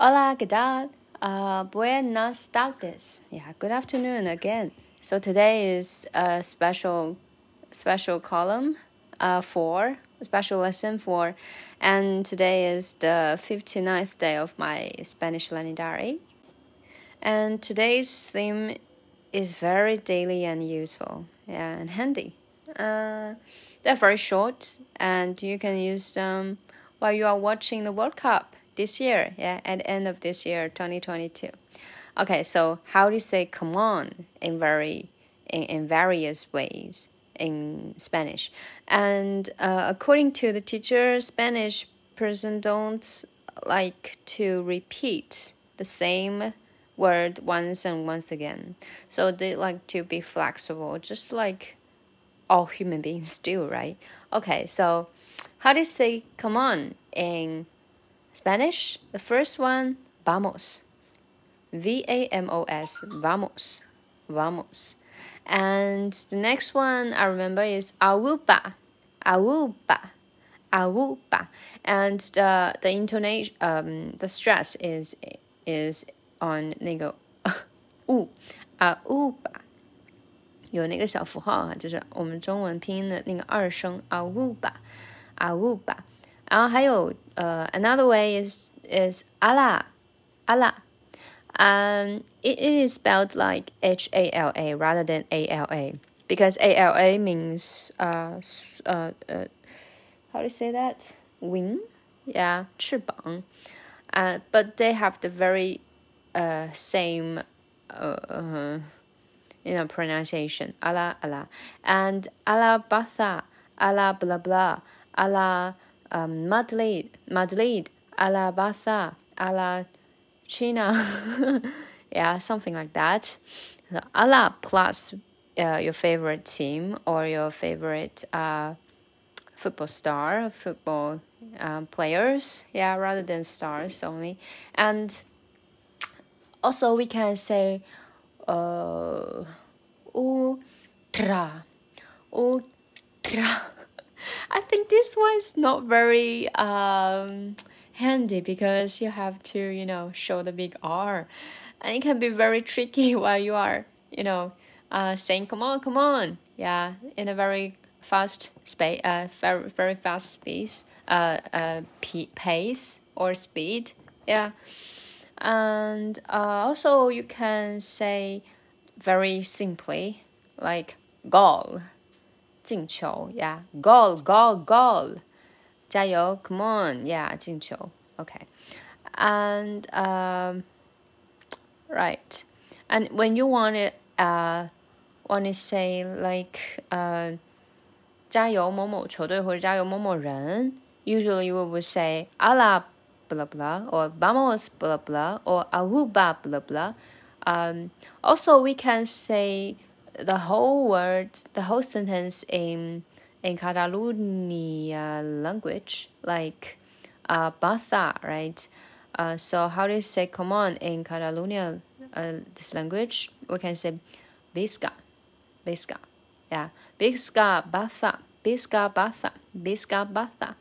Hola, ¿qué tal? Uh, buenas tardes. Yeah, good afternoon again. So today is a special, special column, uh, for special lesson for, and today is the 59th day of my Spanish learning diary. And today's theme is very daily and useful, yeah, and handy. Uh, they're very short, and you can use them while you are watching the World Cup this year, yeah, at the end of this year, 2022. Okay, so how do you say come on in very in, in various ways in Spanish? And uh, according to the teacher, Spanish person don't like to repeat the same word once and once again. So they like to be flexible, just like all human beings do, right? Okay, so how do you say come on in Spanish? The first one, vamos. V A M O S, vamos. Vamos. And the next one I remember is awuba. Awuba. Awuba. And the the intonation um the stress is is on 那个 u awuba 有那个小符号啊，就是我们中文拼音的那个二声 awuba awuba。 然后还有呃，another way is is Allah um, it is spelled like H A L A rather than A L A because A L A means uh uh uh how do you say that? Wing? Yeah 翅膀。Uh but they have the very uh same uh you know pronunciation. Ala ala. And Allah Barça Allah blah blah Allah um, Madrid, Madrid, ala Barça, ala China, yeah, something like that. So, Allah plus uh, your favorite team or your favorite uh, football star, football um, players, yeah, rather than stars only. And also, we can say uh, ultra, ultra. I think this one is not very um handy because you have to, you know, show the big R. And it can be very tricky while you are, you know, uh, saying, come on, come on. Yeah, in a very fast space, uh, very, very fast space, uh, uh, pace or speed. Yeah. And uh, also you can say very simply, like goal, 进球, yeah, goal, goal, goal. 加油，Come on，yeah，进球，OK。And um, right, and when you want to uh want to say like uh 加油某某球队或者加油某某人，usually we would say ala blah blah or vamos blah blah or aruba blah blah. Um, also, we can say the whole word, the whole sentence in in Catalonia language, like uh, Barça, right? Uh, so how do you say come on in Catalonia, uh, this language? We can say Visca, Visca, yeah, Visca Barça, Visca Barça, Visca Barça.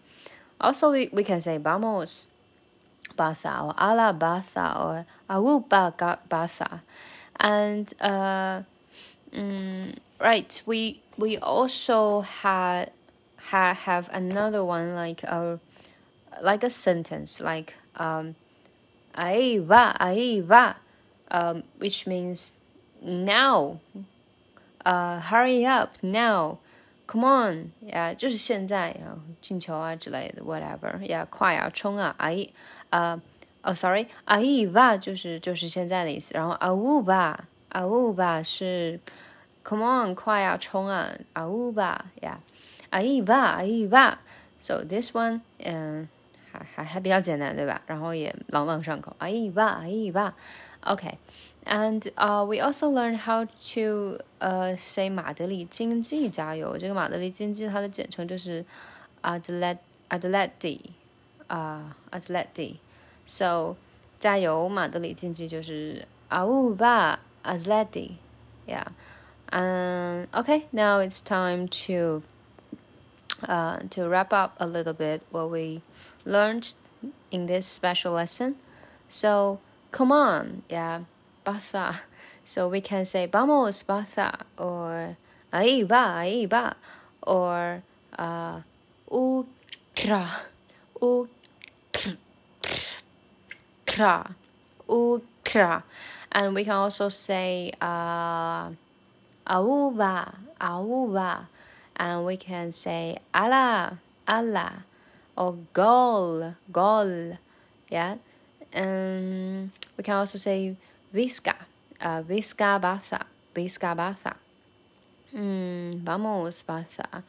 Also, we, we can say vamos Barça or ala Barça or Aruba Barça. And uh, mm, right, we we also had ha, have another one like a like a sentence like um ahí va ahí va um which means now uh hurry up now come on yeah 就是现在啊进球啊之类的 whatever yeah 快啊冲啊 ahí 呃哦 sorry ahí va 就是就是现在的意思然后 aú va aú va 是 Come on，快要冲啊！啊呜吧呀，啊一吧啊一吧。So this one，嗯，还还还比较简单，对吧？然后也朗朗上口，啊一吧啊一吧。OK，and uh we also learn how to uh say 马德里竞技加油。这个马德里竞技它的简称就是 Adlet Atleti 啊 Atleti。So 加油马德里竞技就是啊呜吧 Atleti，yeah。Um, okay, now it's time to uh, to wrap up a little bit what we learned in this special lesson. So come on, yeah, Barça. So we can say vamos Barça or ahí va, ahí va, or uh, ultra, ultra, ultra. And we can also say uh, auva, auva. And we can say ala, ala, or gol, gol. Yeah. And we can also say visca, uh, visca Barça, visca Barça. Mm, vamos Barça,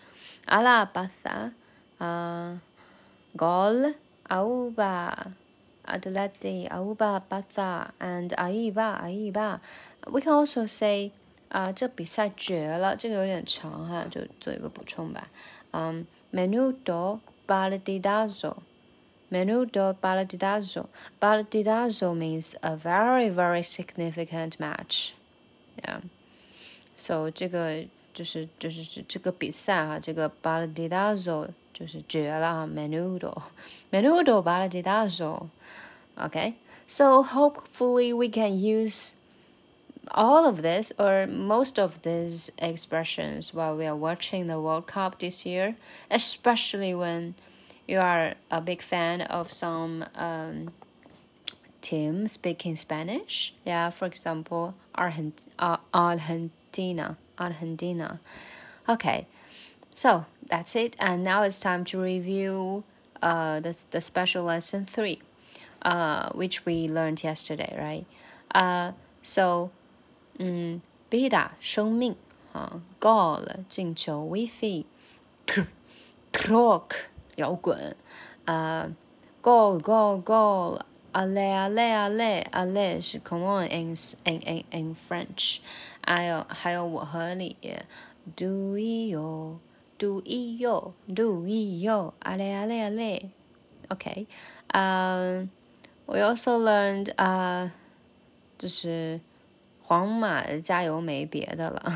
ala Barça, uh, gol, auba Adelante, Auba, Batha, and Aiba, Aiba. We can also say 啊、呃，这比赛绝了，这个有点长哈，就做一个补充吧。嗯、um,，Menudo baladidazo。Menudo baladidazo. Baladidazo means a very, very significant match. Yeah. So 这个就是就是这个比赛哈，这个 baladidazo 就是绝了哈，Menudo。Menudo baladidazo。Okay, so hopefully we can use all of this or most of these expressions while we are watching the World Cup this year, especially when you are a big fan of some um, team speaking Spanish. Yeah, for example, Argent- uh, Argentina. Argentina. Okay, so that's it, and now it's time to review uh, the, the special lesson three uh, which we learned yesterday, right? Uh, so, 嗯，beta 生命啊，goal 进球，wifi clock 摇滚，啊，goal goal goal。Ale ale ale ale 是 come on in in in in French，还有还有我和你，do yo do yo do yo ale ale ale OK，嗯。we also learned 啊、uh,，就是皇马加油没别的了，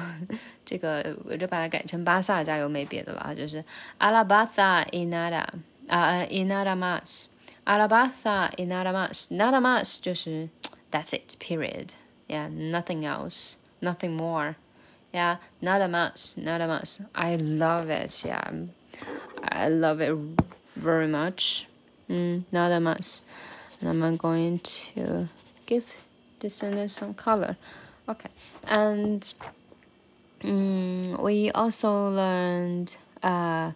这个我就把它改成巴萨加油没别的了，就是 Alabaza inada 啊、uh, inada mas Alabaza inada mas nada mas 就是 that's it period yeah nothing else nothing more yeah nada mas nada mas I love it yeah I love it very much mm, nada mas and I'm going to give this sentence some color. Okay, and um, we also learned 啊、uh,，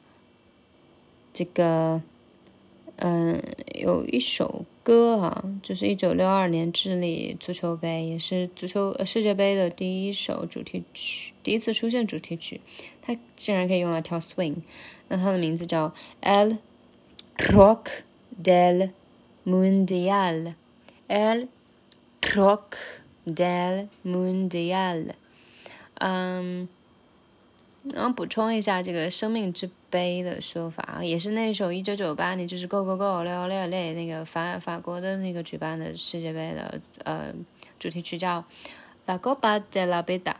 这个嗯、呃、有一首 歌啊，就是一九六二年智利足球杯，也是足球世界杯的第一首主题曲，第一次出现主题曲，它竟然可以用来跳 swing。那它的名字叫 El Rock del Mundial, el rock del mundial。嗯，然后补充一下这个“生命之杯”的说法，也是那首一九九八年就是 “Go Go Go” 六六六那个法法国的那个举办的世界杯的呃主题曲叫 “La Copa de la Vida”。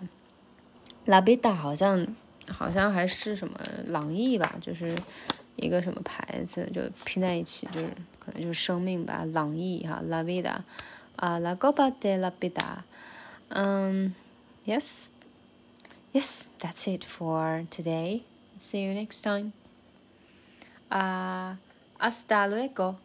La Vida 好像好像还是什么朗逸吧，就是一个什么牌子，就拼在一起就是。可能就是生命吧，朗逸哈，La vida，啊，La copa de la vida，嗯，Yes，Yes，That's it for today. See you next time. Ah, hasta luego.